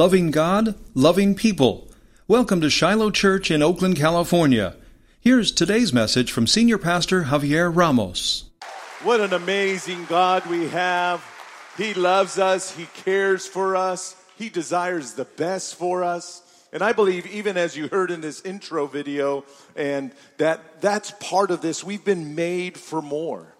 loving God, loving people. Welcome to Shiloh Church in Oakland, California. Here's today's message from Senior Pastor Javier Ramos. What an amazing God we have. He loves us, He cares for us, He desires the best for us. And I believe, even as you heard in this intro video, and that that's part of this, we've been made for more.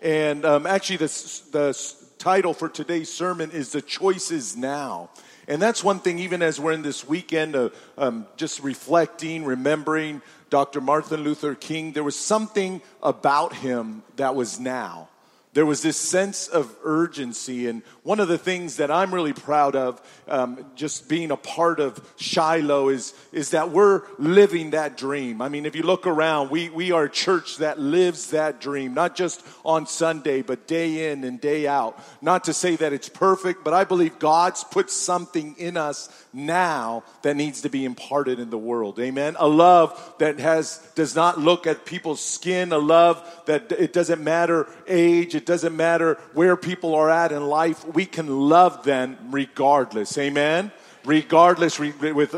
And um, actually, the, the title for today's sermon is The Choice is Now. And that's one thing, even as we're in this weekend of um, just reflecting, remembering Dr. Martin Luther King, there was something about him that was now. There was this sense of urgency. And one of the things that I'm really proud of, um, just being a part of Shiloh, is, is that we're living that dream. I mean, if you look around, we, we are a church that lives that dream, not just on Sunday, but day in and day out. Not to say that it's perfect, but I believe God's put something in us now that needs to be imparted in the world. Amen. A love that has, does not look at people's skin, a love that it doesn't matter age, it doesn't matter where people are at in life. We can love them regardless. Amen regardless with, with,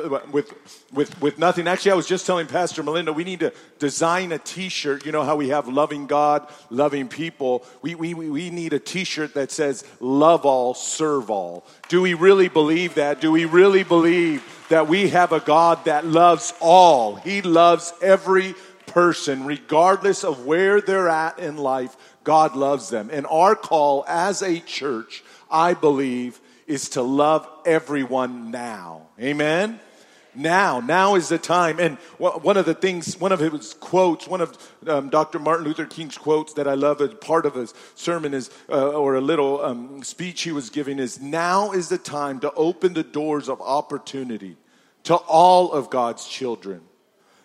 with, with nothing. Actually, I was just telling Pastor Melinda, we need to design a t-shirt. You know how we have loving God, loving people. We, we, we need a t-shirt that says love all, serve all. Do we really believe that? Do we really believe that we have a God that loves all? He loves every person, regardless of where they're at in life. God loves them. And our call as a church, I believe, is to love everyone now. Amen? Now, now is the time. And one of the things, one of his quotes, one of um, Dr. Martin Luther King's quotes that I love as part of his sermon is, uh, or a little um, speech he was giving is, now is the time to open the doors of opportunity to all of God's children.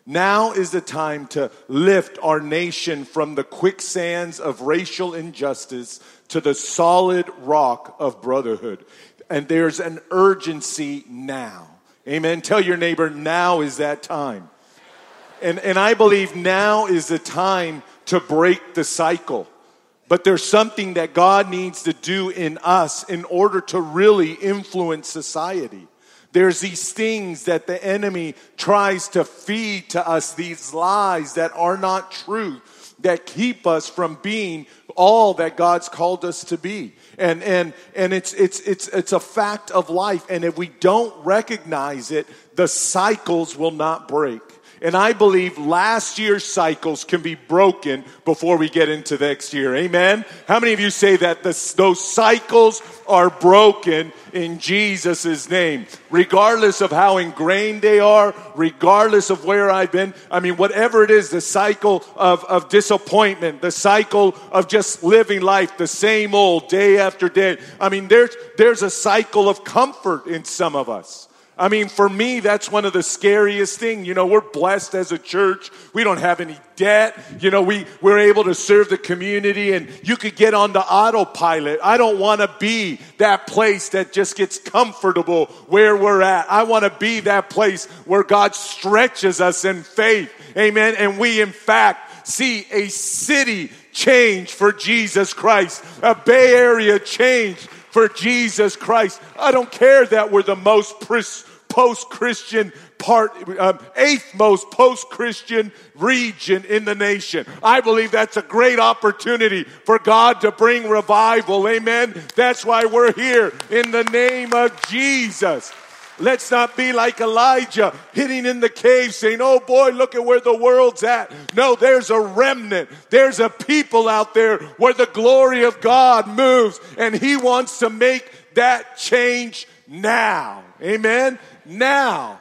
Now is the time to lift our nation from the quicksands of racial injustice to the solid rock of brotherhood. And there's an urgency now. Amen. Tell your neighbor, now is that time. And, and I believe now is the time to break the cycle. But there's something that God needs to do in us in order to really influence society. There's these things that the enemy tries to feed to us, these lies that are not true, that keep us from being all that God's called us to be. And, and, and it's, it's, it's, it's a fact of life. And if we don't recognize it, the cycles will not break. And I believe last year's cycles can be broken before we get into next year. Amen. How many of you say that the, those cycles are broken in Jesus' name? Regardless of how ingrained they are, regardless of where I've been. I mean, whatever it is, the cycle of, of disappointment, the cycle of just living life the same old day after day. I mean, there's, there's a cycle of comfort in some of us. I mean, for me, that's one of the scariest things. You know, we're blessed as a church. We don't have any debt. You know, we, we're able to serve the community and you could get on the autopilot. I don't want to be that place that just gets comfortable where we're at. I want to be that place where God stretches us in faith. Amen. And we, in fact, see a city change for Jesus Christ, a Bay Area change for Jesus Christ. I don't care that we're the most post Christian part, um, eighth most post Christian region in the nation. I believe that's a great opportunity for God to bring revival. Amen. That's why we're here in the name of Jesus. Let's not be like Elijah hitting in the cave saying, Oh boy, look at where the world's at. No, there's a remnant. There's a people out there where the glory of God moves and he wants to make that change now. Amen. Now.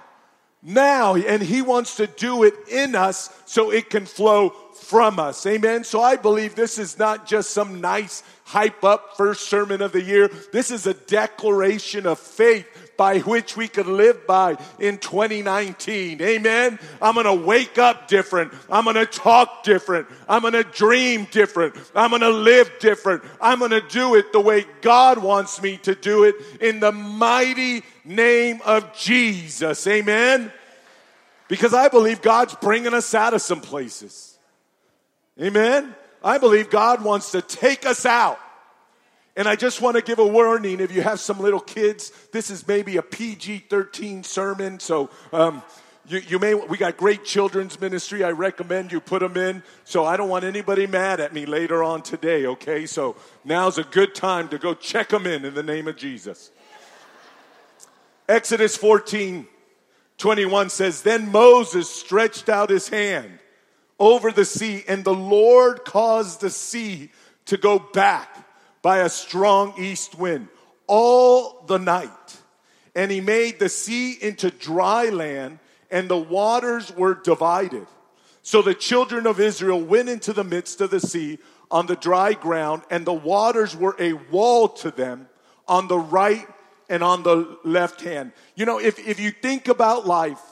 Now. And he wants to do it in us so it can flow from us. Amen. So I believe this is not just some nice hype up first sermon of the year. This is a declaration of faith by which we could live by in 2019. Amen. I'm going to wake up different. I'm going to talk different. I'm going to dream different. I'm going to live different. I'm going to do it the way God wants me to do it in the mighty name of Jesus. Amen. Because I believe God's bringing us out of some places. Amen. I believe God wants to take us out And I just want to give a warning if you have some little kids, this is maybe a PG 13 sermon. So, um, you, you may, we got great children's ministry. I recommend you put them in. So I don't want anybody mad at me later on today, okay? So now's a good time to go check them in in the name of Jesus. Exodus 14, 21 says, Then Moses stretched out his hand over the sea, and the Lord caused the sea to go back by a strong east wind all the night. And he made the sea into dry land and the waters were divided. So the children of Israel went into the midst of the sea on the dry ground, and the waters were a wall to them on the right and on the left hand. You know, if, if you think about life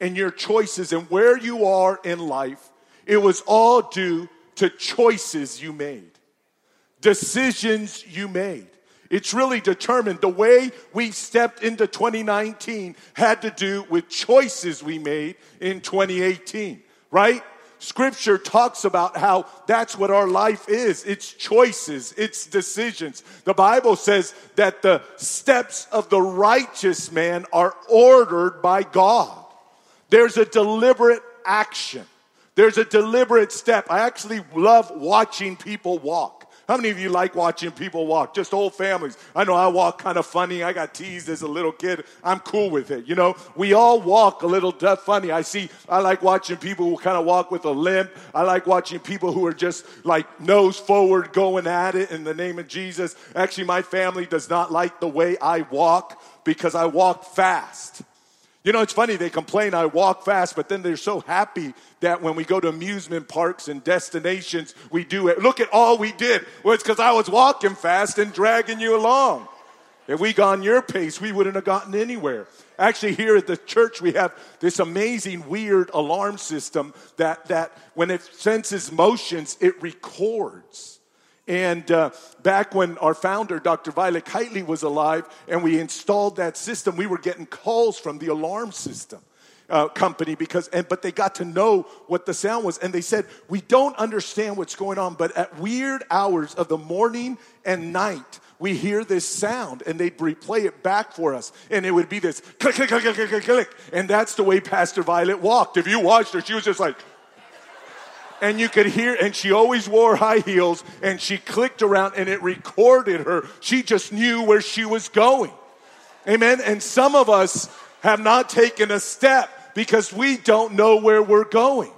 and your choices and where you are in life, it was all due to choices you made, decisions you made. It's really determined. The way we stepped into 2019 had to do with choices we made in 2018, right? Scripture talks about how that's what our life is. It's choices, it's decisions. The Bible says that the steps of the righteous man are ordered by God. There's a deliberate action. There's a deliberate step. I actually love watching people walk. How many of you like watching people walk? Just old families. I know I walk kind of funny. I got teased as a little kid. I'm cool with it. You know, we all walk a little funny. I see, I like watching people who kind of walk with a limp. I like watching people who are just like nose forward going at it in the name of Jesus. Actually, my family does not like the way I walk because I walk fast. You know, it's funny, they complain I walk fast, but then they're so happy that when we go to amusement parks and destinations, we do it. Look at all we did. Well, it's because I was walking fast and dragging you along. If we gone your pace, we wouldn't have gotten anywhere. Actually, here at the church, we have this amazing, weird alarm system that, that when it senses motions, it records. And uh, back when our founder, Dr. Violet Kitely, was alive and we installed that system, we were getting calls from the alarm system. Uh, company because and but they got to know what the sound was and they said we don't understand what's going on but at weird hours of the morning and night we hear this sound and they'd replay it back for us and it would be this click click click click click click and that's the way pastor violet walked if you watched her she was just like and you could hear, and she always wore high heels, and she clicked around and it recorded her. She just knew where she was going. Amen. And some of us have not taken a step because we don't know where we're going.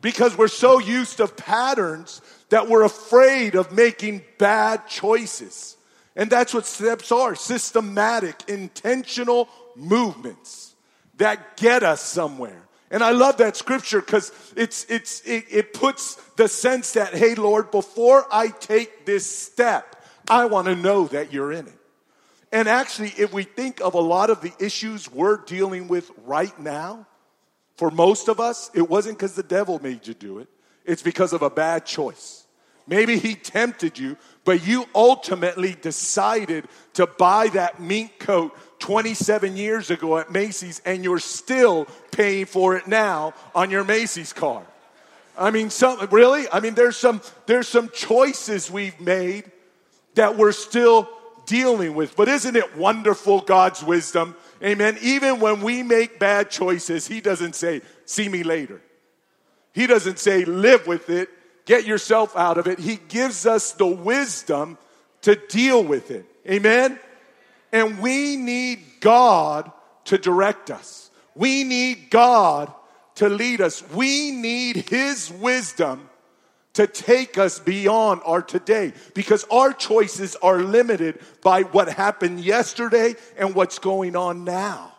Because we're so used to patterns that we're afraid of making bad choices. And that's what steps are systematic, intentional movements that get us somewhere. And I love that scripture because it's, it's, it, it puts the sense that, hey, Lord, before I take this step, I want to know that you're in it. And actually, if we think of a lot of the issues we're dealing with right now, for most of us, it wasn't because the devil made you do it, it's because of a bad choice. Maybe he tempted you, but you ultimately decided to buy that mink coat 27 years ago at Macy's and you're still paying for it now on your Macy's card. I mean, some, really? I mean, there's some, there's some choices we've made that we're still dealing with. But isn't it wonderful, God's wisdom? Amen. Even when we make bad choices, He doesn't say, see me later. He doesn't say, live with it, get yourself out of it. He gives us the wisdom to deal with it. Amen. And we need God to direct us. We need God to lead us. We need His wisdom to take us beyond our today because our choices are limited by what happened yesterday and what's going on now.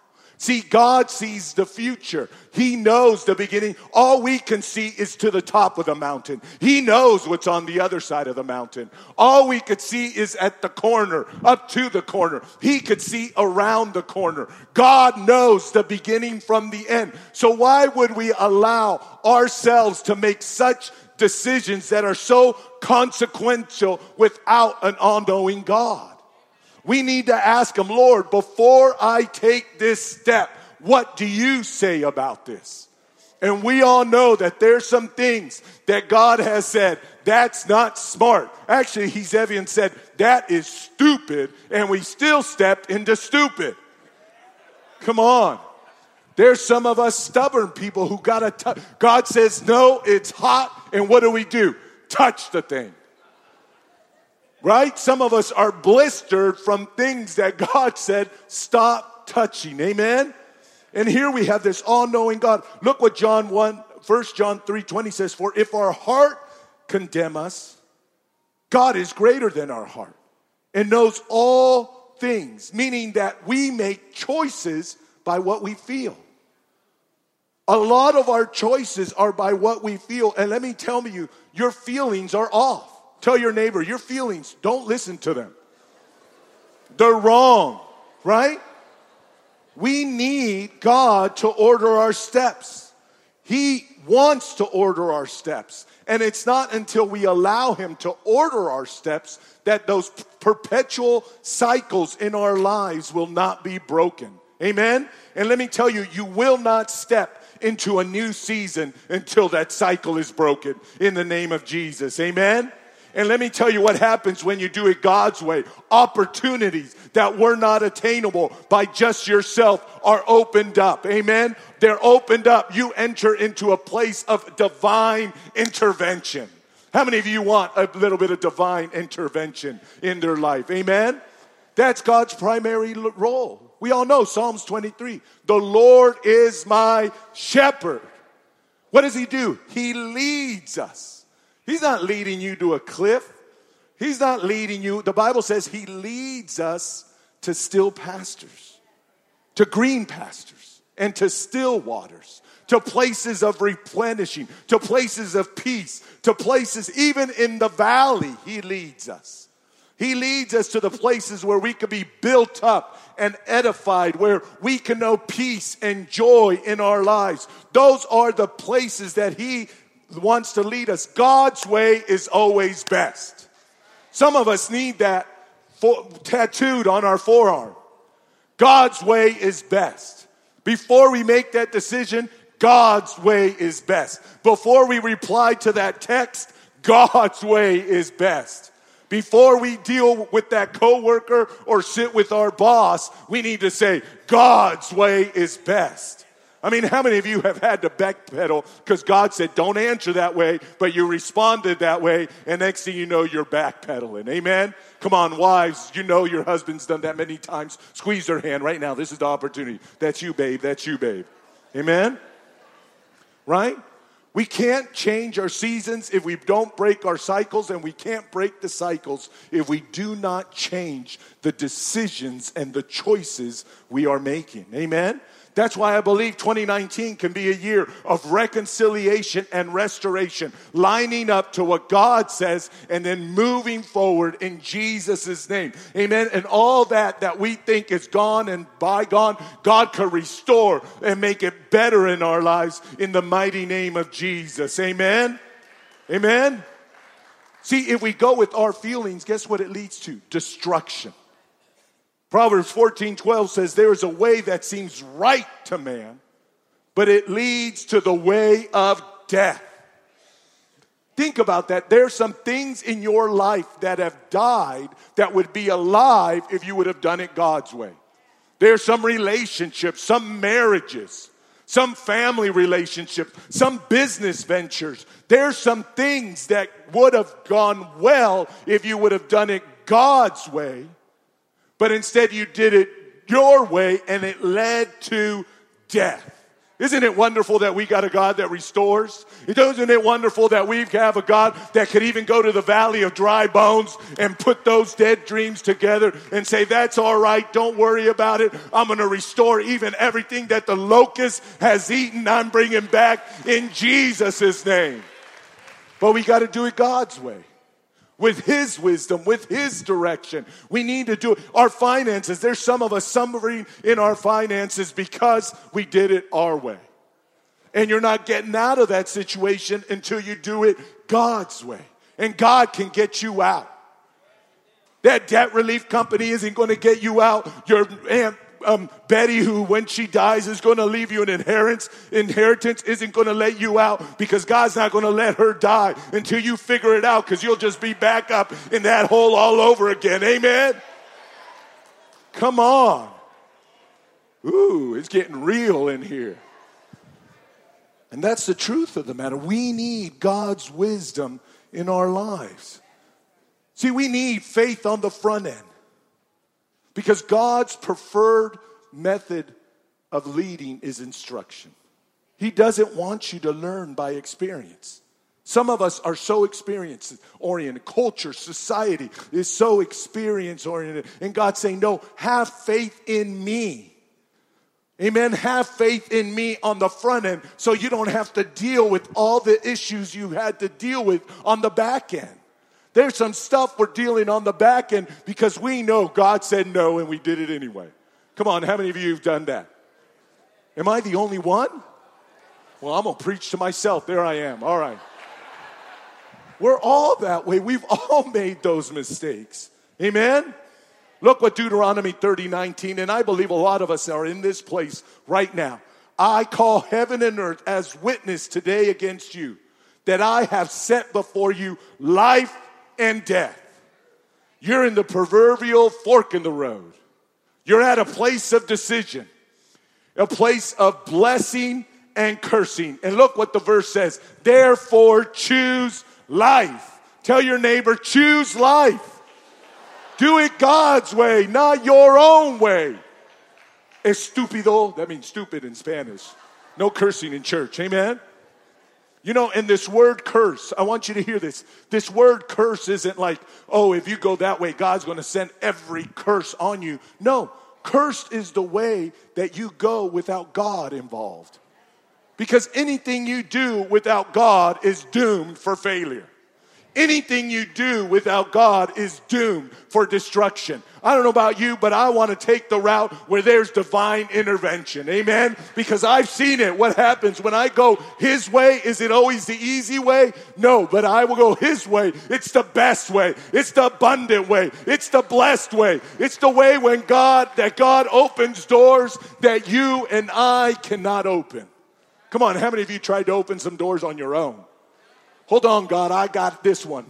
See, God sees the future. He knows the beginning. All we can see is to the top of the mountain. He knows what's on the other side of the mountain. All we could see is at the corner, up to the corner. He could see around the corner. God knows the beginning from the end. So why would we allow ourselves to make such decisions that are so consequential without an knowing God? We need to ask Him, Lord, before I take this step, what do you say about this? And we all know that there's some things that God has said, that's not smart. Actually, He's even said, that is stupid, and we still stepped into stupid. Come on. There's some of us stubborn people who got to touch. God says, no, it's hot. And what do we do? Touch the thing. Right? Some of us are blistered from things that God said, stop touching. Amen? And here we have this all-knowing God. Look what John 1, 1 John 3 20 says, For if our heart condemn us, God is greater than our heart and knows all things, meaning that we make choices by what we feel. A lot of our choices are by what we feel. And let me tell you, your feelings are off. Tell your neighbor, your feelings, don't listen to them. They're wrong, right? We need God to order our steps. He wants to order our steps. And it's not until we allow Him to order our steps that those perpetual cycles in our lives will not be broken. Amen? And let me tell you, you will not step into a new season until that cycle is broken in the name of Jesus. Amen? And let me tell you what happens when you do it God's way. Opportunities that were not attainable by just yourself are opened up. Amen. They're opened up. You enter into a place of divine intervention. How many of you want a little bit of divine intervention in their life? Amen. That's God's primary role. We all know Psalms 23. The Lord is my shepherd. What does he do? He leads us. He's not leading you to a cliff. He's not leading you. The Bible says he leads us to still pastures, to green pastures, and to still waters, to places of replenishing, to places of peace, to places even in the valley. He leads us. He leads us to the places where we can be built up and edified, where we can know peace and joy in our lives. Those are the places that He wants to lead us. God's way is always best. Some of us need that for, tattooed on our forearm. God's way is best. Before we make that decision, God's way is best. Before we reply to that text, God's way is best. Before we deal with that coworker or sit with our boss, we need to say, God's way is best. I mean, how many of you have had to backpedal because God said, don't answer that way, but you responded that way, and next thing you know, you're backpedaling. Amen? Come on, wives, you know your husband's done that many times. Squeeze their hand right now. This is the opportunity. That's you, babe. That's you, babe. Amen? Right? We can't change our seasons if we don't break our cycles, and we can't break the cycles if we do not change the decisions and the choices we are making. Amen? That's why I believe 2019 can be a year of reconciliation and restoration, lining up to what God says and then moving forward in Jesus' name. Amen. And all that that we think is gone and bygone, God can restore and make it better in our lives in the mighty name of Jesus. Amen. Amen. See, if we go with our feelings, guess what it leads to? Destruction. Proverbs 14 12 says, There is a way that seems right to man, but it leads to the way of death. Think about that. There's some things in your life that have died that would be alive if you would have done it God's way. There's some relationships, some marriages, some family relationships, some business ventures. There's some things that would have gone well if you would have done it God's way but instead you did it your way and it led to death. Isn't it wonderful that we got a God that restores? Isn't it wonderful that we have a God that could even go to the valley of dry bones and put those dead dreams together and say, That's all right, don't worry about it. I'm going to restore even everything that the locust has eaten. I'm bringing back in Jesus' name. But we got to do it God's way with His wisdom, with His direction. We need to do our finances. There's some of us suffering in our finances because we did it our way. And you're not getting out of that situation until you do it God's way. And God can get you out. That debt relief company isn't going to get you out. Your Aunt um, Betty, who when she dies is going to leave you an inheritance, inheritance isn't going to let you out because God's not going to let her die until you figure it out because you'll just be back up in that hole all over again. Amen? Come on. Ooh, it's getting real in here. And that's the truth of the matter. We need God's wisdom in our lives. See, we need faith on the front end because God's preferred method of leading is instruction. He doesn't want you to learn by experience. Some of us are so experience oriented. Culture, society is so experience oriented. And God's saying, No, have faith in me. Amen. Have faith in me on the front end so you don't have to deal with all the issues you had to deal with on the back end. There's some stuff we're dealing on the back end because we know God said no and we did it anyway. Come on, how many of you have done that? Am I the only one? Well, I'm going to preach to myself. There I am. All right. We're all that way. We've all made those mistakes. Amen? Look what Deuteronomy 30, 19, and I believe a lot of us are in this place right now. I call heaven and earth as witness today against you that I have set before you life and death. You're in the proverbial fork in the road. You're at a place of decision, a place of blessing and cursing. And look what the verse says. Therefore, choose life. Tell your neighbor, choose life. Do it God's way, not your own way. Estúpido, that means stupid in Spanish. No cursing in church, amen? You know, and this word curse, I want you to hear this. This word curse isn't like, oh, if you go that way, God's gonna send every curse on you. No, cursed is the way that you go without God involved. Because anything you do without God is doomed for failure. Anything you do without God is doomed for destruction. I don't know about you, but I want to take the route where there's divine intervention. Amen? Because I've seen it. What happens when I go His way? Is it always the easy way? No, but I will go His way. It's the best way. It's the abundant way. It's the blessed way. It's the way when God, that God opens doors that you and I cannot open. Come on, how many of you tried to open some doors on your own? Hold on, God, I got this one.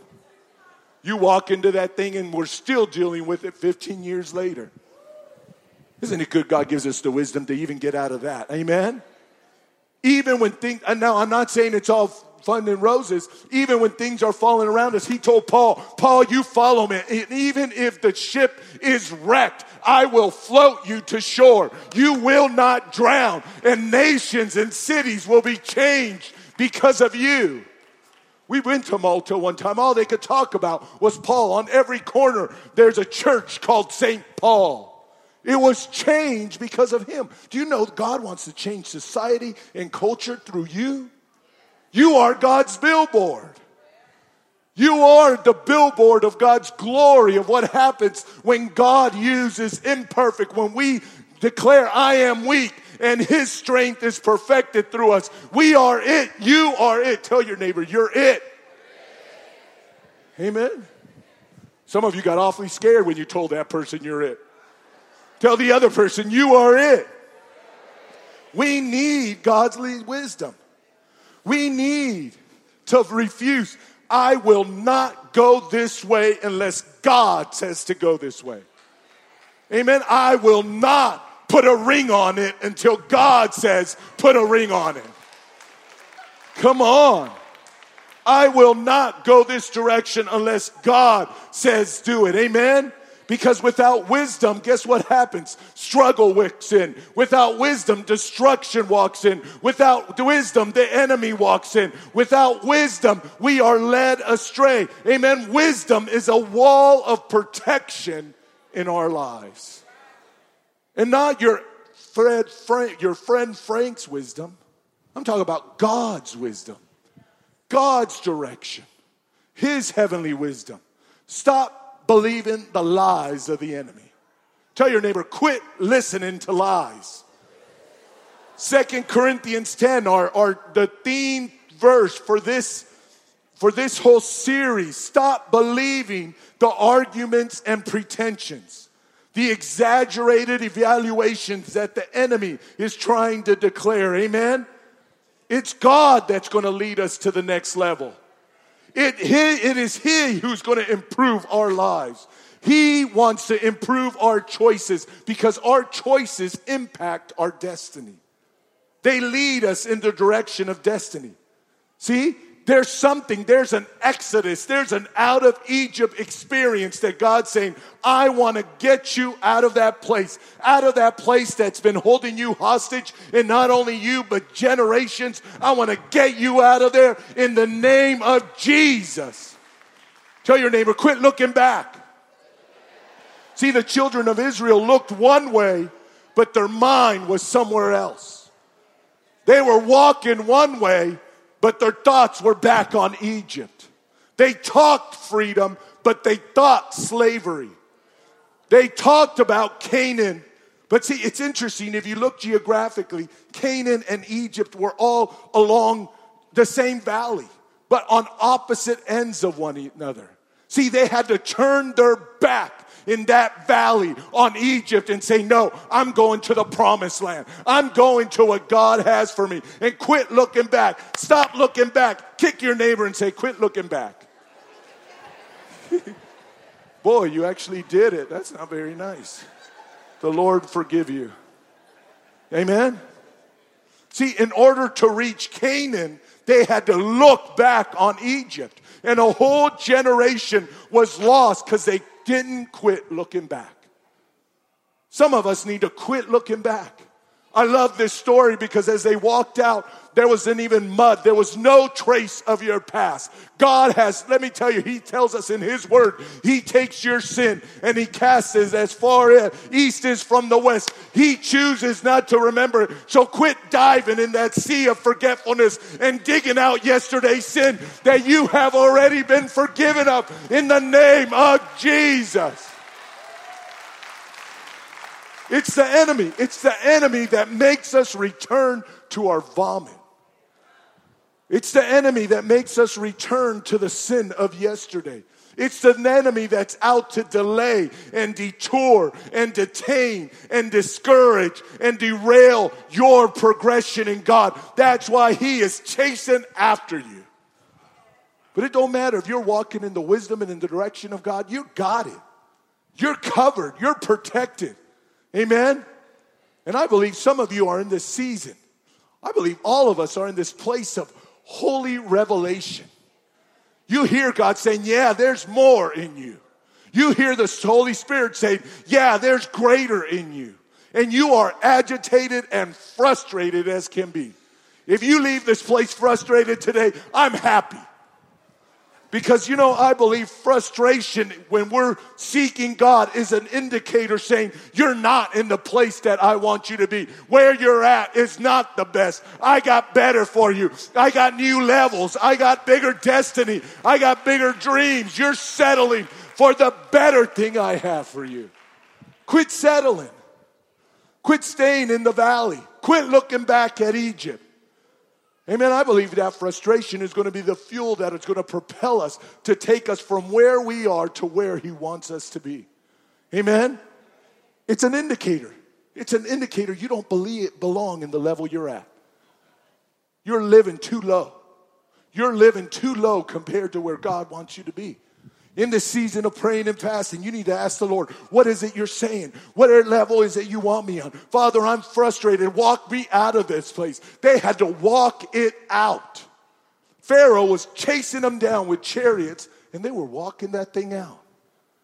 You walk into that thing and we're still dealing with it 15 years later. Isn't it good God gives us the wisdom to even get out of that? Amen? Even when things, now I'm not saying it's all fun and roses, even when things are falling around us, he told Paul, Paul, you follow me. And even if the ship is wrecked, I will float you to shore. You will not drown, and nations and cities will be changed because of you. We went to Malta one time. All they could talk about was Paul. On every corner, there's a church called St. Paul. It was changed because of him. Do you know God wants to change society and culture through you? You are God's billboard. You are the billboard of God's glory, of what happens when God uses imperfect, when we declare, I am weak, and his strength is perfected through us. We are it. You are it. Tell your neighbor, you're it. Amen. Some of you got awfully scared when you told that person you're it. Tell the other person, you are it. We need godly wisdom. We need to refuse. I will not go this way unless God says to go this way. Amen. I will not put a ring on it until God says, put a ring on it. Come on. I will not go this direction unless God says do it. Amen? Because without wisdom, guess what happens? Struggle walks in. Without wisdom, destruction walks in. Without wisdom, the enemy walks in. Without wisdom, we are led astray. Amen. Wisdom is a wall of protection in our lives. And not your Fred Frank, your friend Frank's wisdom. I'm talking about God's wisdom, God's direction, His heavenly wisdom. Stop believing the lies of the enemy. Tell your neighbor, quit listening to lies. Second Corinthians 10 are, are the theme verse for this for this whole series. Stop believing the arguments and pretensions. The exaggerated evaluations that the enemy is trying to declare. Amen? It's God that's going to lead us to the next level. It, he, it is He who's going to improve our lives. He wants to improve our choices because our choices impact our destiny. They lead us in the direction of destiny. See, there's something, there's an exodus, there's an out of Egypt experience that God's saying, I want to get you out of that place, out of that place that's been holding you hostage, and not only you, but generations. I want to get you out of there in the name of Jesus. Tell your neighbor, quit looking back. See, the children of Israel looked one way, but their mind was somewhere else. They were walking one way, but their thoughts were back on Egypt. They talked freedom, but they thought slavery. They talked about Canaan, but see, it's interesting if you look geographically, Canaan and Egypt were all along the same valley, but on opposite ends of one another. See, they had to turn their back in that valley on Egypt and say, No, I'm going to the promised land. I'm going to what God has for me. And quit looking back. Stop looking back. Kick your neighbor and say, Quit looking back. Boy, you actually did it. That's not very nice. The Lord forgive you. Amen. See, in order to reach Canaan, they had to look back on Egypt. And a whole generation was lost because they didn't quit looking back. Some of us need to quit looking back. I love this story because as they walked out, there wasn't even mud. There was no trace of your past. God has, let me tell you, He tells us in His Word, He takes your sin and He casts it as far as east is from the west. He chooses not to remember. So quit diving in that sea of forgetfulness and digging out yesterday's sin that you have already been forgiven of in the name of Jesus. It's the enemy. It's the enemy that makes us return to our vomit. It's the enemy that makes us return to the sin of yesterday. It's the enemy that's out to delay and detour and detain and discourage and derail your progression in God. That's why he is chasing after you. But it don't matter if you're walking in the wisdom and in the direction of God, you got it. You're covered. You're protected. Amen? And I believe some of you are in this season. I believe all of us are in this place of holy revelation. You hear God saying, Yeah, there's more in you. You hear the Holy Spirit saying, Yeah, there's greater in you. And you are agitated and frustrated as can be. If you leave this place frustrated today, I'm happy. Because you know, I believe frustration when we're seeking God is an indicator saying, You're not in the place that I want you to be. Where you're at is not the best. I got better for you. I got new levels. I got bigger destiny. I got bigger dreams. You're settling for the better thing I have for you. Quit settling. Quit staying in the valley. Quit looking back at Egypt. Amen. I believe that frustration is going to be the fuel that is going to propel us to take us from where we are to where He wants us to be. Amen. It's an indicator. It's an indicator you don't believe belong in the level you're at. You're living too low. You're living too low compared to where God wants you to be in this season of praying and fasting, you need to ask the Lord, what is it you're saying? What level is it you want me on? Father, I'm frustrated. Walk me out of this place. They had to walk it out. Pharaoh was chasing them down with chariots, and they were walking that thing out.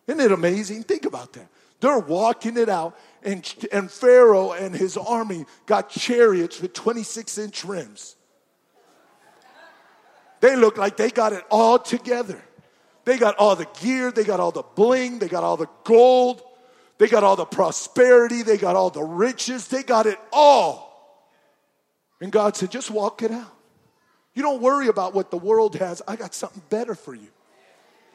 Isn't it amazing? Think about that. They're walking it out, and, and Pharaoh and his army got chariots with 26 inch rims. They look like they got it all together. They got all the gear, they got all the bling, they got all the gold, they got all the prosperity, they got all the riches, they got it all. And God said, just walk it out. You don't worry about what the world has. I got something better for you.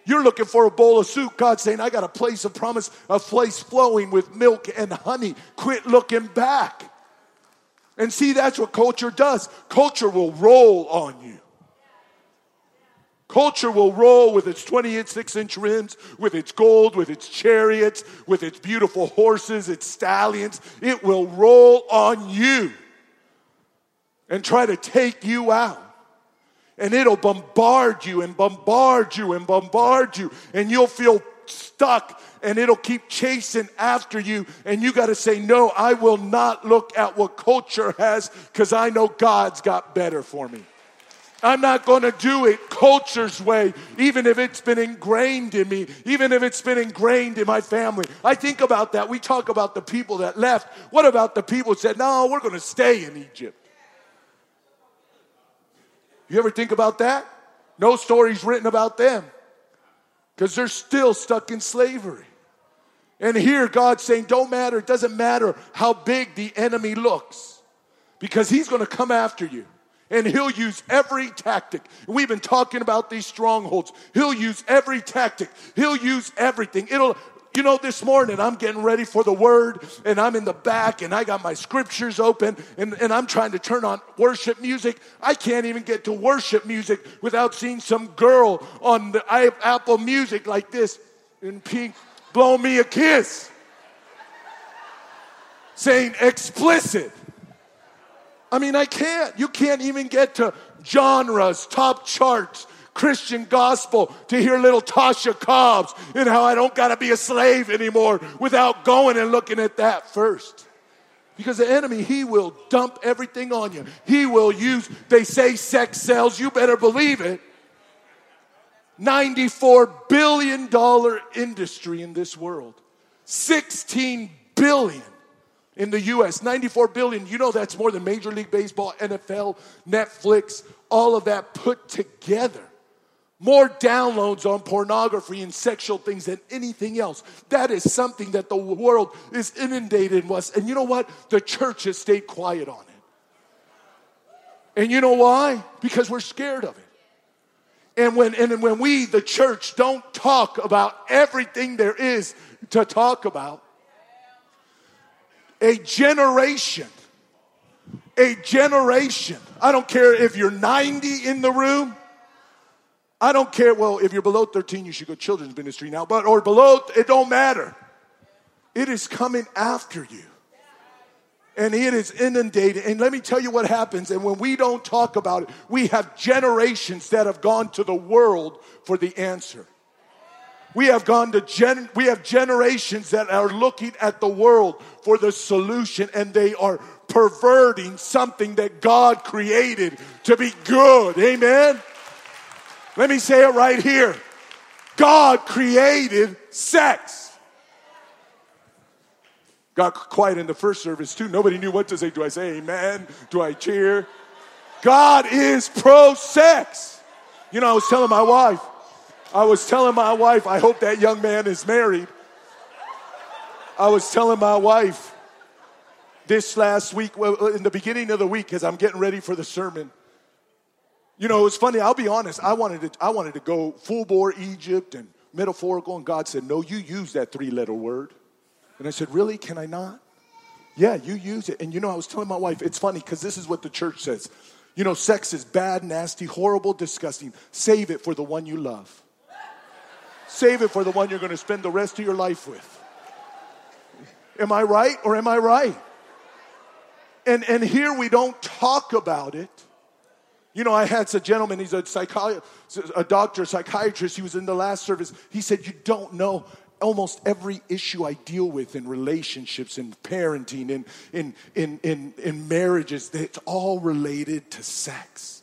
You're looking for a bowl of soup. God's saying, I got a place of promise, a place flowing with milk and honey. Quit looking back. And see, that's what culture does. Culture will roll on you. Culture will roll with its 26 inch rims, with its gold, with its chariots, with its beautiful horses, its stallions. It will roll on you and try to take you out. And it'll bombard you and bombard you and bombard you, and you'll feel stuck and it'll keep chasing after you. And you got to say, No, I will not look at what culture has because I know God's got better for me. I'm not going to do it culture's way, even if it's been ingrained in me, even if it's been ingrained in my family. I think about that. We talk about the people that left. What about the people that said, no, we're going to stay in Egypt? You ever think about that? No stories written about them because they're still stuck in slavery. And here God's saying, don't matter, it doesn't matter how big the enemy looks because he's going to come after you and he'll use every tactic. We've been talking about these strongholds. He'll use every tactic. He'll use everything. It'll you know, this morning I'm getting ready for the word and I'm in the back and I got my scriptures open and, and I'm trying to turn on worship music. I can't even get to worship music without seeing some girl on the Apple Music like this in pink, blow me a kiss, saying explicit. I mean, I can't. You can't even get to genres, top charts, Christian gospel to hear little Tasha Cobbs and how I don't got to be a slave anymore without going and looking at that first. Because the enemy, he will dump everything on you. He will use, they say sex sells, you better believe it. $94 billion industry in this world. 16 billion in the US, 94 billion. You know that's more than Major League Baseball, NFL, Netflix, all of that put together. More downloads on pornography and sexual things than anything else. That is something that the world is inundated with. And you know what? The church has stayed quiet on it. And you know why? Because we're scared of it. And when, and when we, the church, don't talk about everything there is to talk about, a generation, a generation, I don't care if you're 90 in the room, I don't care, well, if you're below 13, you should go children's ministry now, but or below, it don't matter. It is coming after you. And it is inundated. And let me tell you what happens. And when we don't talk about it, we have generations that have gone to the world for the answer. We have gone to gen, we have generations that are looking at the world for the solution and they are perverting something that God created to be good. Amen. Let me say it right here. God created sex. Got quiet in the first service too. Nobody knew what to say. Do I say amen? Do I cheer? God is pro sex. You know, I was telling my wife, I was telling my wife, I hope that young man is married. I was telling my wife this last week, well, uh, in the beginning of the week, as I'm getting ready for the sermon. You know, it's funny, I'll be honest, I wanted to, I wanted to go full bore Egypt and metaphorical, and God said, No, you use that three letter word. And I said, Really? Can I not? Yeah, you use it. And you know, I was telling my wife, it's funny because this is what the church says. You know, sex is bad, nasty, horrible, disgusting. Save it for the one you love. Save it for the one you're going to spend the rest of your life with. Am I right or am I right? And, and here we don't talk about it. You know, I had a gentleman, he's a psychiatrist, a doctor, psychiatrist, he was in the last service. He said, You don't know almost every issue I deal with in relationships, in parenting, in, in, in, in, in marriages, it's all related to sex.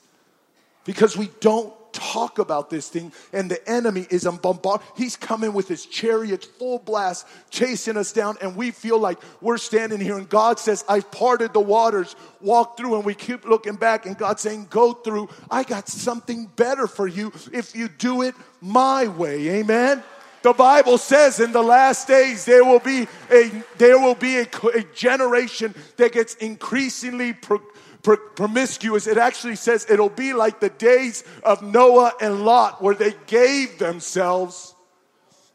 Because we don't talk about this thing, and the enemy is on bombard. He's coming with his chariots full blast, chasing us down, and we feel like we're standing here, and God says, I've parted the waters, walk through, and we keep looking back, and God saying, Go through. I got something better for you if you do it my way. Amen. The Bible says in the last days there will be a there will be a, a generation that gets increasingly pro, promiscuous. It actually says it'll be like the days of Noah and Lot, where they gave themselves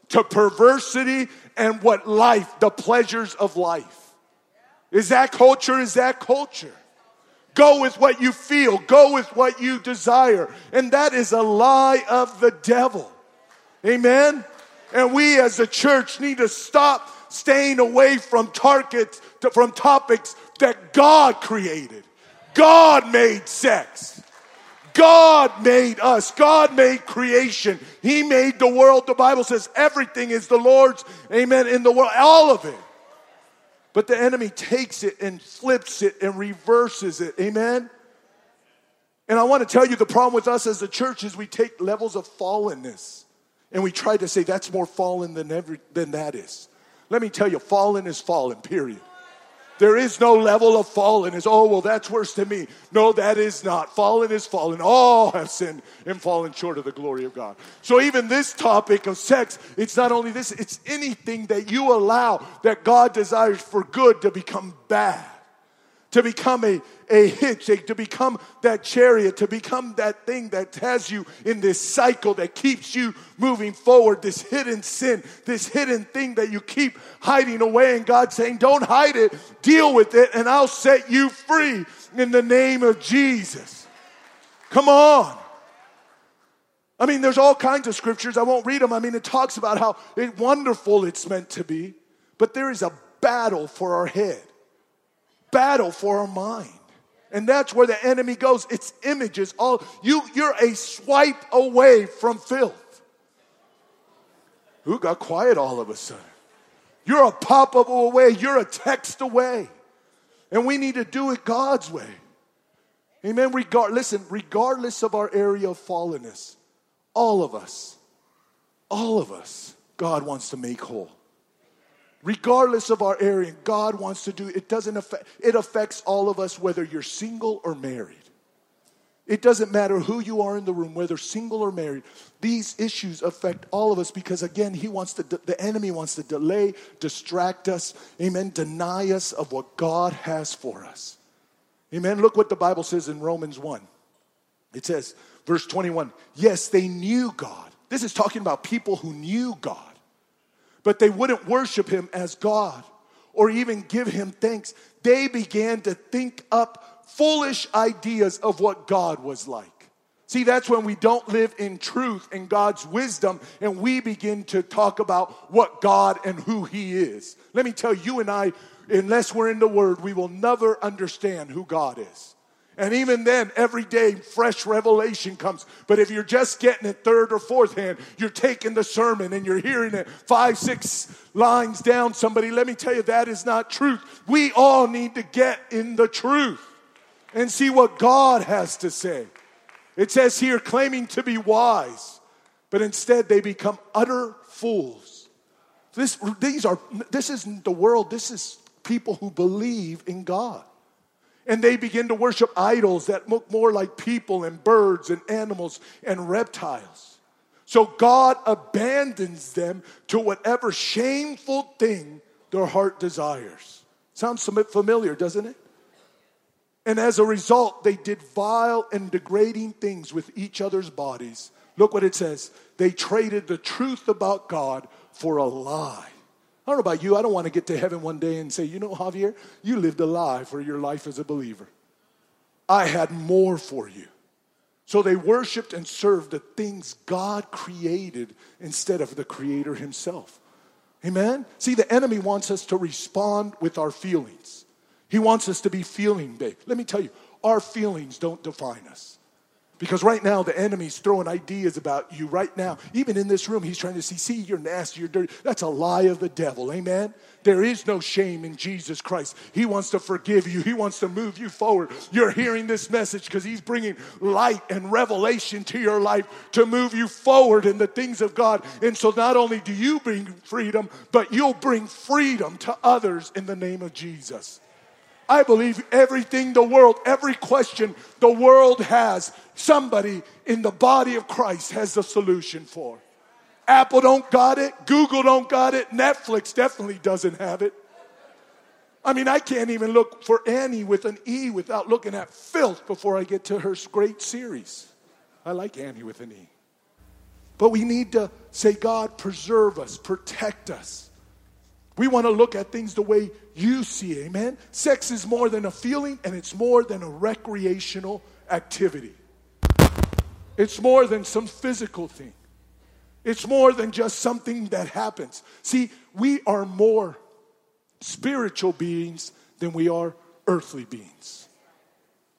to perversity and what life, the pleasures of life. Is that culture? Is that culture? Go with what you feel. Go with what you desire. And that is a lie of the devil. Amen? And we as a church need to stop staying away from targets, from topics that God created. God made sex. God made us. God made creation. He made the world. The Bible says everything is the Lord's. Amen. In the world, all of it. But the enemy takes it and flips it and reverses it. Amen. And I want to tell you the problem with us as a church is we take levels of fallenness and we try to say that's more fallen than every than that is. Let me tell you, fallen is fallen, period. There is no level of fallen as, oh, well, that's worse than me. No, that is not. Fallen is fallen. All have sinned and fallen short of the glory of God. So even this topic of sex, it's not only this, it's anything that you allow that God desires for good to become bad to become a, a hitch, a, to become that chariot, to become that thing that has you in this cycle that keeps you moving forward, this hidden sin, this hidden thing that you keep hiding away. And God saying, Don't hide it, deal with it, and I'll set you free in the name of Jesus. Come on. I mean, there's all kinds of scriptures. I won't read them. I mean, it talks about how it, wonderful it's meant to be, but there is a battle for our head battle for our mind. And that's where the enemy goes. It's images. All you you're a swipe away from filth. Who got quiet all of a sudden? You're a pop up away, you're a text away. And we need to do it God's way. Amen. Regard listen, regardless of our area of fallenness, all of us, all of us, God wants to make whole regardless of our area, God wants to do it. Doesn't affect, it affects all of us, whether you're single or married. It doesn't matter who you are in the room, whether single or married. These issues affect all of us because, again, he wants to, the enemy wants to delay, distract us, amen, deny us of what God has for us. Amen. Look what the Bible says in Romans 1. It says, verse 21, yes, they knew God. This is talking about people who knew God but they wouldn't worship him as God or even give him thanks. They began to think up foolish ideas of what God was like. See, that's when we don't live in truth and God's wisdom and we begin to talk about what God and who He is. Let me tell you and I, unless we're in the Word, we will never understand who God is. And even then, every day, fresh revelation comes. But if you're just getting it third or fourth hand, you're taking the sermon and you're hearing it five, six lines down somebody, let me tell you, that is not truth. We all need to get in the truth and see what God has to say. It says here, claiming to be wise, but instead they become utter fools. This, these are, this isn't the world, this is people who believe in God. And they begin to worship idols that look more like people and birds and animals and reptiles. So God abandons them to whatever shameful thing their heart desires. Sounds familiar, doesn't it? And as a result, they did vile and degrading things with each other's bodies. Look what it says. They traded the truth about God for a lie I don't know about you. I don't want to get to heaven one day and say, you know, Javier, you lived a lie for your life as a believer. I had more for you. So they worshiped and served the things God created instead of the Creator Himself. Amen? See, the enemy wants us to respond with our feelings. He wants us to be feeling big. Let me tell you, our feelings don't define us. Because right now, the enemy's throwing ideas about you right now. Even in this room, he's trying to see, see, you're nasty, you're dirty. That's a lie of the devil. Amen? There is no shame in Jesus Christ. He wants to forgive you, he wants to move you forward. You're hearing this message because he's bringing light and revelation to your life to move you forward in the things of God. And so, not only do you bring freedom, but you'll bring freedom to others in the name of Jesus. I believe everything the world, every question the world has, somebody in the body of Christ has the solution for. Apple don't got it, Google don't got it, Netflix definitely doesn't have it. I mean, I can't even look for Annie with an E without looking at filth before I get to her great series. I like Annie with an E. But we need to say, God, preserve us, protect us. We want to look at things the way you see amen? Sex is more than a feeling and it's more than a recreational activity. It's more than some physical thing. It's more than just something that happens. See, we are more spiritual beings than we are earthly beings.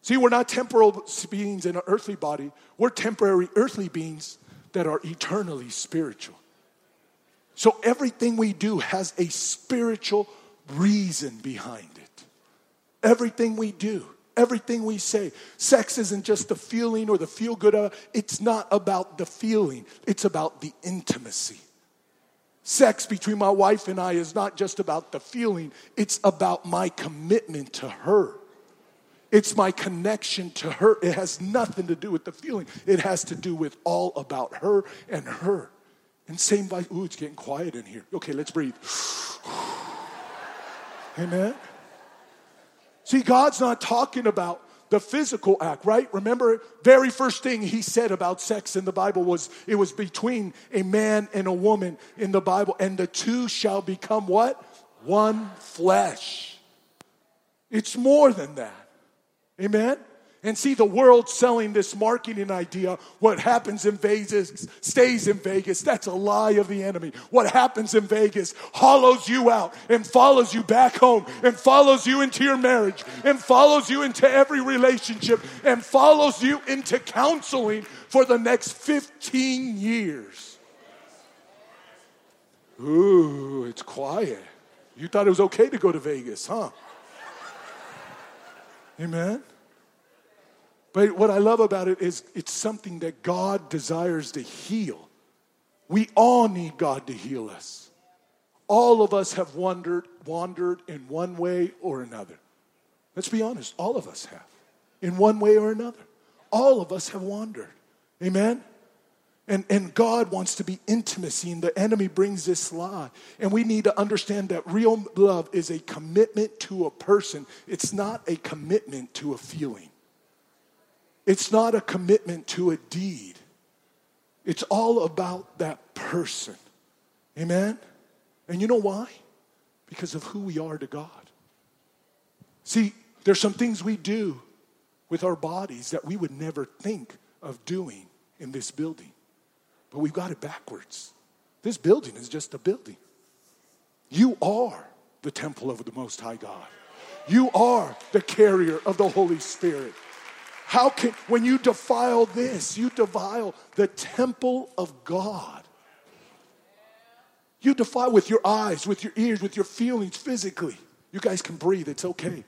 See, we're not temporal beings in an earthly body, we're temporary earthly beings that are eternally spiritual. So everything we do has a spiritual reason behind it. Everything we do, everything we say. Sex isn't just the feeling or the feel good. It's not about the feeling, it's about the intimacy. Sex between my wife and I is not just about the feeling, it's about my commitment to her. It's my connection to her. It has nothing to do with the feeling, it has to do with all about her and her. And same vice. Ooh, it's getting quiet in here. Okay, let's breathe. Amen. See, God's not talking about the physical act, right? Remember, very first thing he said about sex in the Bible was it was between a man and a woman in the Bible, and the two shall become what? One flesh. It's more than that. Amen? And see the world selling this marketing idea. What happens in Vegas stays in Vegas. That's a lie of the enemy. What happens in Vegas hollows you out and follows you back home and follows you into your marriage and follows you into every relationship and follows you into counseling for the next 15 years. Ooh, it's quiet. You thought it was okay to go to Vegas, huh? Amen. But what I love about it is it's something that God desires to heal. We all need God to heal us. All of us have wandered, wandered in one way or another. Let's be honest, all of us have. In one way or another. All of us have wandered. Amen? And, and God wants to be intimacy, and the enemy brings this lie. And we need to understand that real love is a commitment to a person, it's not a commitment to a feeling. It's not a commitment to a deed. It's all about that person. Amen? And you know why? Because of who we are to God. See, there's some things we do with our bodies that we would never think of doing in this building. But we've got it backwards. This building is just a building. You are the temple of the Most High God. You are the carrier of the Holy Spirit. How can, when you defile this, you defile the temple of God. You defile with your eyes, with your ears, with your feelings physically. You guys can breathe, it's okay.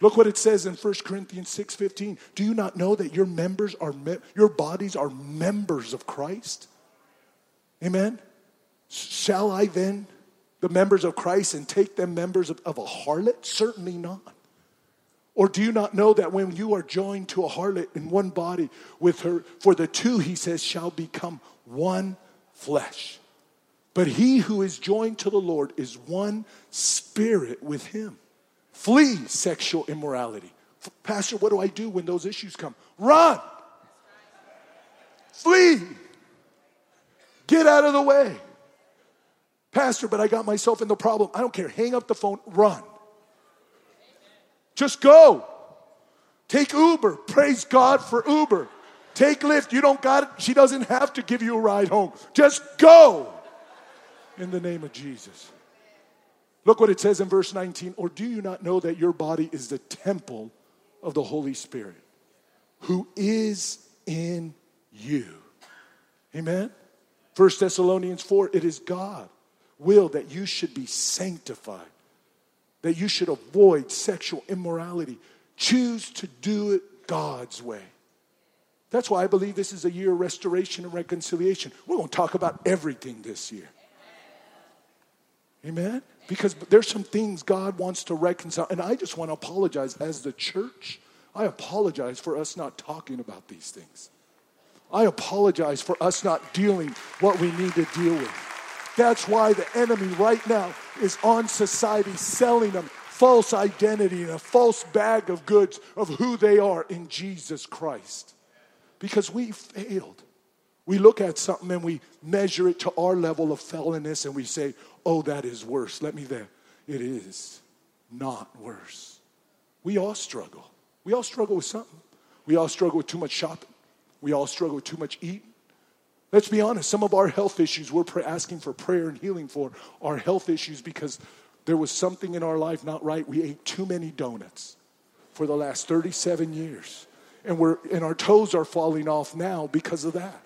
Look what it says in 1 Corinthians 6:15. Do you not know that your members are me- your bodies are members of Christ? Amen. Shall I then the members of Christ and take them members of, of a harlot? Certainly not. Or do you not know that when you are joined to a harlot in one body with her, for the two, he says, shall become one flesh? But he who is joined to the Lord is one spirit with him. Flee sexual immorality. Pastor, what do I do when those issues come? Run. Flee. Get out of the way. Pastor, but I got myself in the problem. I don't care. Hang up the phone, run. Just go. Take Uber. Praise God for Uber. Take Lyft. You don't got it. She doesn't have to give you a ride home. Just go in the name of Jesus. Look what it says in verse 19. Or do you not know that your body is the temple of the Holy Spirit who is in you? Amen. 1 Thessalonians 4 it is God will that you should be sanctified that you should avoid sexual immorality. Choose to do it God's way. That's why I believe this is a year of restoration and reconciliation. We're going to talk about everything this year. Amen? Because there's some things God wants to reconcile. And I just want to apologize as the church. I apologize for us not talking about these things. I apologize for us not dealing what we need to deal with. That's why the enemy right now is on society selling them false identity and a false bag of goods of who they are in Jesus Christ. Because we failed. We look at something and we measure it to our level of fellowness and we say, oh, that is worse. Let me there. It is not worse. We all struggle. We all struggle with something. We all struggle with too much shopping. We all struggle with too much eating. Let's be honest, some of our health issues we're asking for prayer and healing for are health issues because there was something in our life not right. We ate too many donuts for the last 37 years. And, we're, and our toes are falling off now because of that.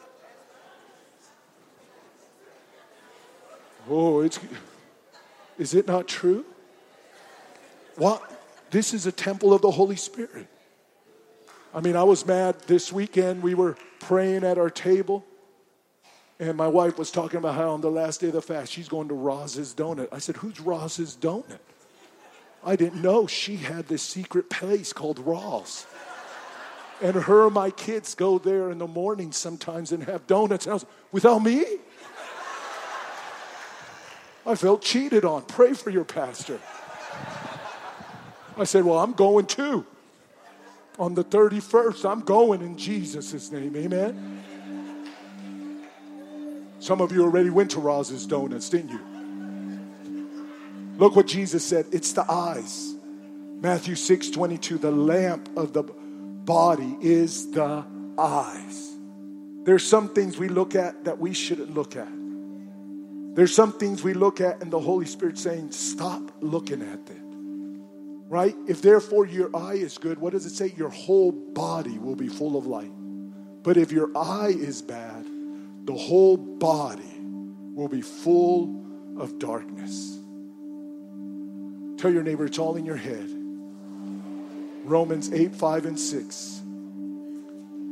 Oh, it's, is it not true? What? This is a temple of the Holy Spirit. I mean, I was mad this weekend. We were praying at our table, and my wife was talking about how on the last day of the fast, she's going to Roz's Donut. I said, Who's Roz's Donut? I didn't know she had this secret place called Roz. And her and my kids go there in the morning sometimes and have donuts. And I was, without me? I felt cheated on. Pray for your pastor. I said, Well, I'm going too. On the 31st, I'm going in Jesus' name. Amen. Some of you already went to Roz's Donuts, didn't you? Look what Jesus said it's the eyes. Matthew 6 22, the lamp of the body is the eyes. There's some things we look at that we shouldn't look at. There's some things we look at, and the Holy Spirit saying, Stop looking at it. Right? If therefore your eye is good, what does it say? Your whole body will be full of light. But if your eye is bad, the whole body will be full of darkness. Tell your neighbor it's all in your head. Romans 8, 5, and 6.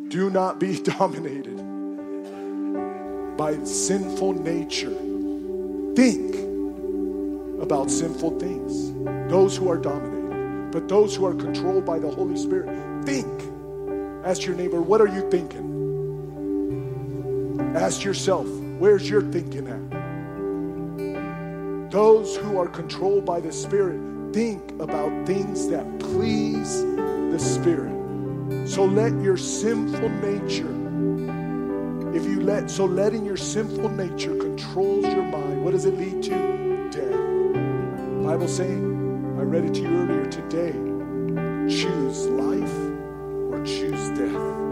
Do not be dominated by sinful nature think about sinful things. Those who are dominated, but those who are controlled by the Holy Spirit, think. Ask your neighbor, what are you thinking? Ask yourself, where's your thinking at? Those who are controlled by the Spirit think about things that please the Spirit. So let your sinful nature if you let, so letting your sinful nature controls your mind, what does it lead to? Death. Bible saying, I read it to you earlier today. Choose life or choose death.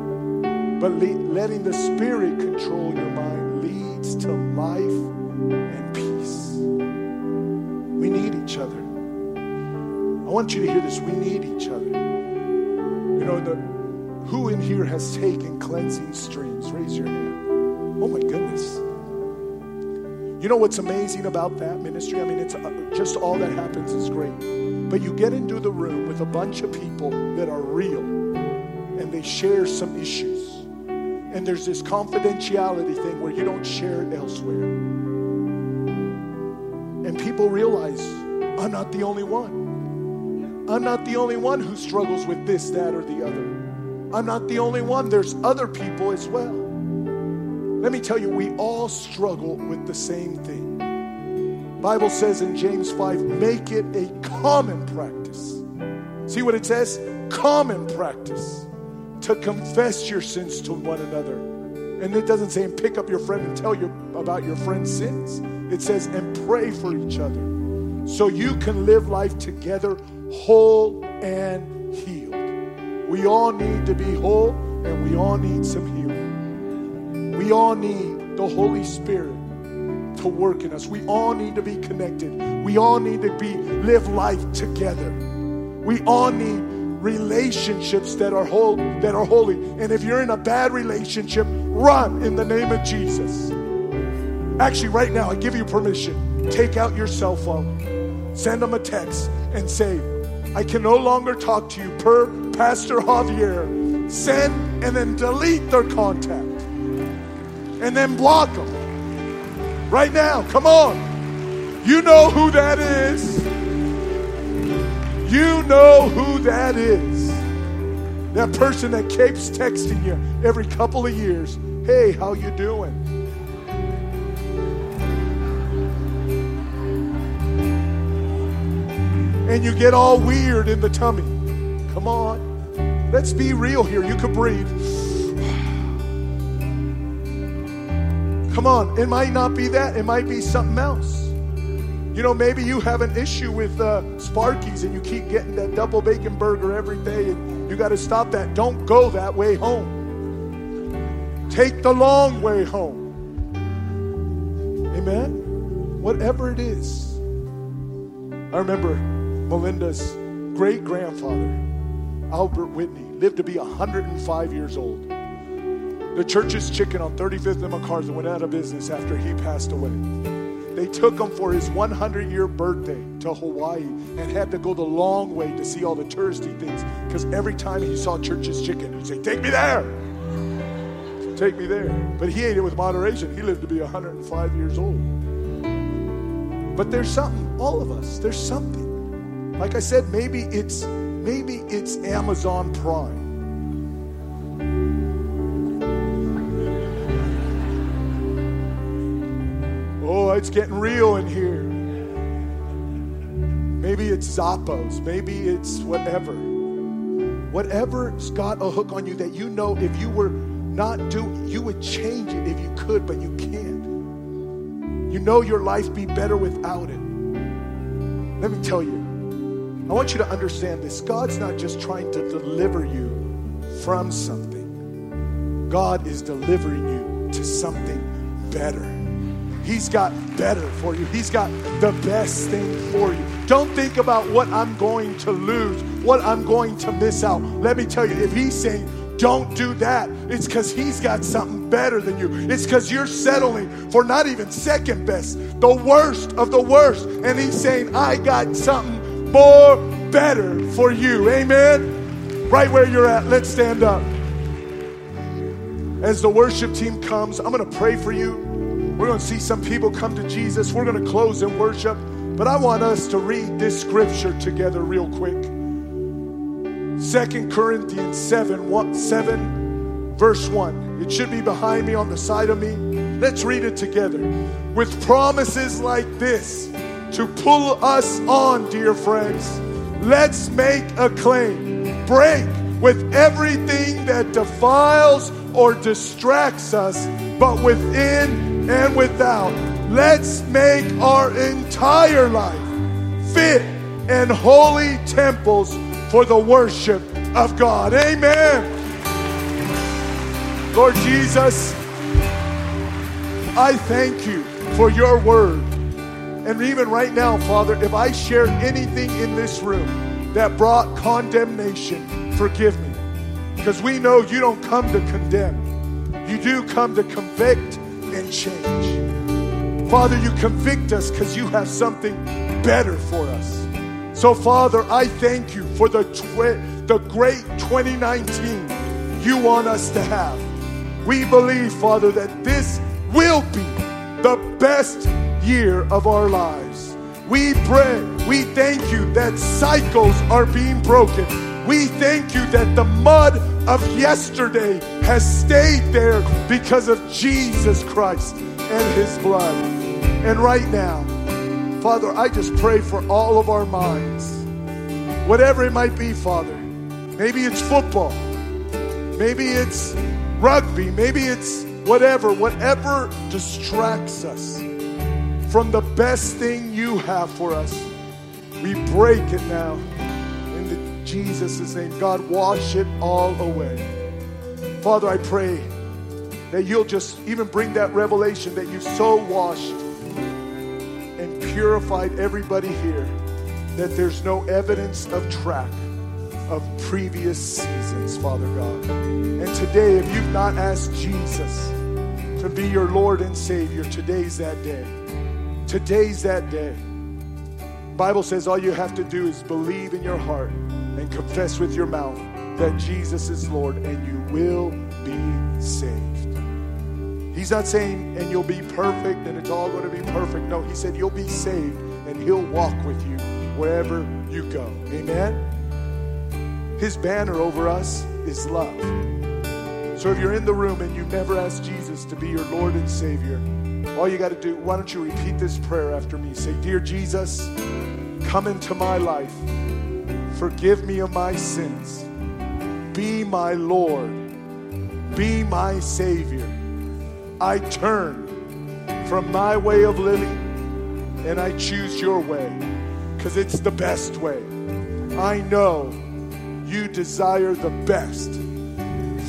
But le- letting the Spirit control your mind leads to life and peace. We need each other. I want you to hear this. We need each other. You know, the, who in here has taken cleansing streams? Raise your hand. Oh my goodness. You know what's amazing about that ministry? I mean, it's uh, just all that happens is great. But you get into the room with a bunch of people that are real and they share some issues. And there's this confidentiality thing where you don't share it elsewhere. And people realize I'm not the only one. I'm not the only one who struggles with this, that, or the other. I'm not the only one. There's other people as well. Let me tell you, we all struggle with the same thing. Bible says in James 5, make it a common practice. See what it says? Common practice to confess your sins to one another. And it doesn't say, and pick up your friend and tell you about your friend's sins. It says, and pray for each other so you can live life together whole and healed. We all need to be whole and we all need some healing. We all need the Holy Spirit to work in us. We all need to be connected. We all need to be live life together. We all need relationships that are whole, that are holy. And if you're in a bad relationship, run in the name of Jesus. Actually, right now, I give you permission. Take out your cell phone, send them a text, and say, I can no longer talk to you per Pastor Javier. Send and then delete their contact and then block them. Right now, come on. You know who that is. You know who that is. That person that keeps texting you every couple of years. Hey, how you doing? And you get all weird in the tummy. Come on. Let's be real here. You could breathe. Come on, it might not be that, it might be something else. You know, maybe you have an issue with uh, Sparky's and you keep getting that double bacon burger every day and you got to stop that. Don't go that way home. Take the long way home. Amen? Whatever it is. I remember Melinda's great grandfather, Albert Whitney, lived to be 105 years old. The church's chicken on 35th and MacArthur went out of business after he passed away. They took him for his 100 year birthday to Hawaii and had to go the long way to see all the touristy things because every time he saw Church's Chicken, he'd say, Take me there! Take me there. But he ate it with moderation. He lived to be 105 years old. But there's something, all of us, there's something. Like I said, maybe it's maybe it's Amazon Prime. Oh, it's getting real in here. Maybe it's Zappos. Maybe it's whatever. Whatever's got a hook on you that you know if you were not doing, you would change it if you could, but you can't. You know your life be better without it. Let me tell you, I want you to understand this. God's not just trying to deliver you from something, God is delivering you to something better. He's got better for you. He's got the best thing for you. Don't think about what I'm going to lose, what I'm going to miss out. Let me tell you, if He's saying, don't do that, it's because He's got something better than you. It's because you're settling for not even second best, the worst of the worst. And He's saying, I got something more better for you. Amen? Right where you're at, let's stand up. As the worship team comes, I'm going to pray for you. We're going to see some people come to Jesus. We're going to close in worship. But I want us to read this scripture together real quick. Second Corinthians 7, 1, 7, verse 1. It should be behind me on the side of me. Let's read it together. With promises like this to pull us on, dear friends, let's make a claim. Break with everything that defiles or distracts us, but within and without. Let's make our entire life fit and holy temples for the worship of God. Amen. Lord Jesus, I thank you for your word. And even right now, Father, if I shared anything in this room that brought condemnation, forgive me. Because we know you don't come to condemn, you do come to convict and change. Father, you convict us because you have something better for us. So, Father, I thank you for the, tw- the great 2019 you want us to have. We believe, Father, that this will be the best year of our lives. We pray, we thank you that cycles are being broken. We thank you that the mud of yesterday has stayed there because of Jesus Christ and his blood. And right now, Father, I just pray for all of our minds. Whatever it might be, Father. Maybe it's football. Maybe it's rugby. Maybe it's whatever. Whatever distracts us from the best thing you have for us. We break it now. In Jesus' name. God, wash it all away. Father, I pray that you'll just even bring that revelation that you so washed and purified everybody here that there's no evidence of track of previous seasons, Father God. And today, if you've not asked Jesus to be your Lord and Savior, today's that day. Today's that day. Bible says all you have to do is believe in your heart and confess with your mouth that Jesus is Lord and you will be saved. He's not saying, and you'll be perfect and it's all going to be perfect. No, he said, you'll be saved and he'll walk with you wherever you go. Amen? His banner over us is love. So if you're in the room and you never asked Jesus to be your Lord and Savior, all you got to do, why don't you repeat this prayer after me? Say, Dear Jesus, come into my life. Forgive me of my sins. Be my Lord. Be my Savior. I turn from my way of living and I choose your way because it's the best way. I know you desire the best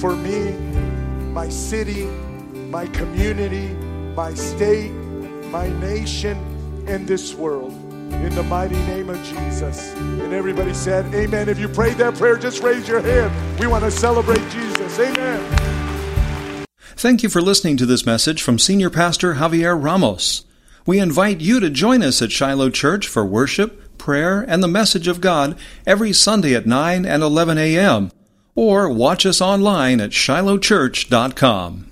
for me, my city, my community, my state, my nation, and this world. In the mighty name of Jesus. And everybody said, Amen. If you prayed that prayer, just raise your hand. We want to celebrate Jesus. Amen. Thank you for listening to this message from Senior Pastor Javier Ramos. We invite you to join us at Shiloh Church for worship, prayer, and the message of God every Sunday at 9 and 11 a.m. Or watch us online at shilohchurch.com.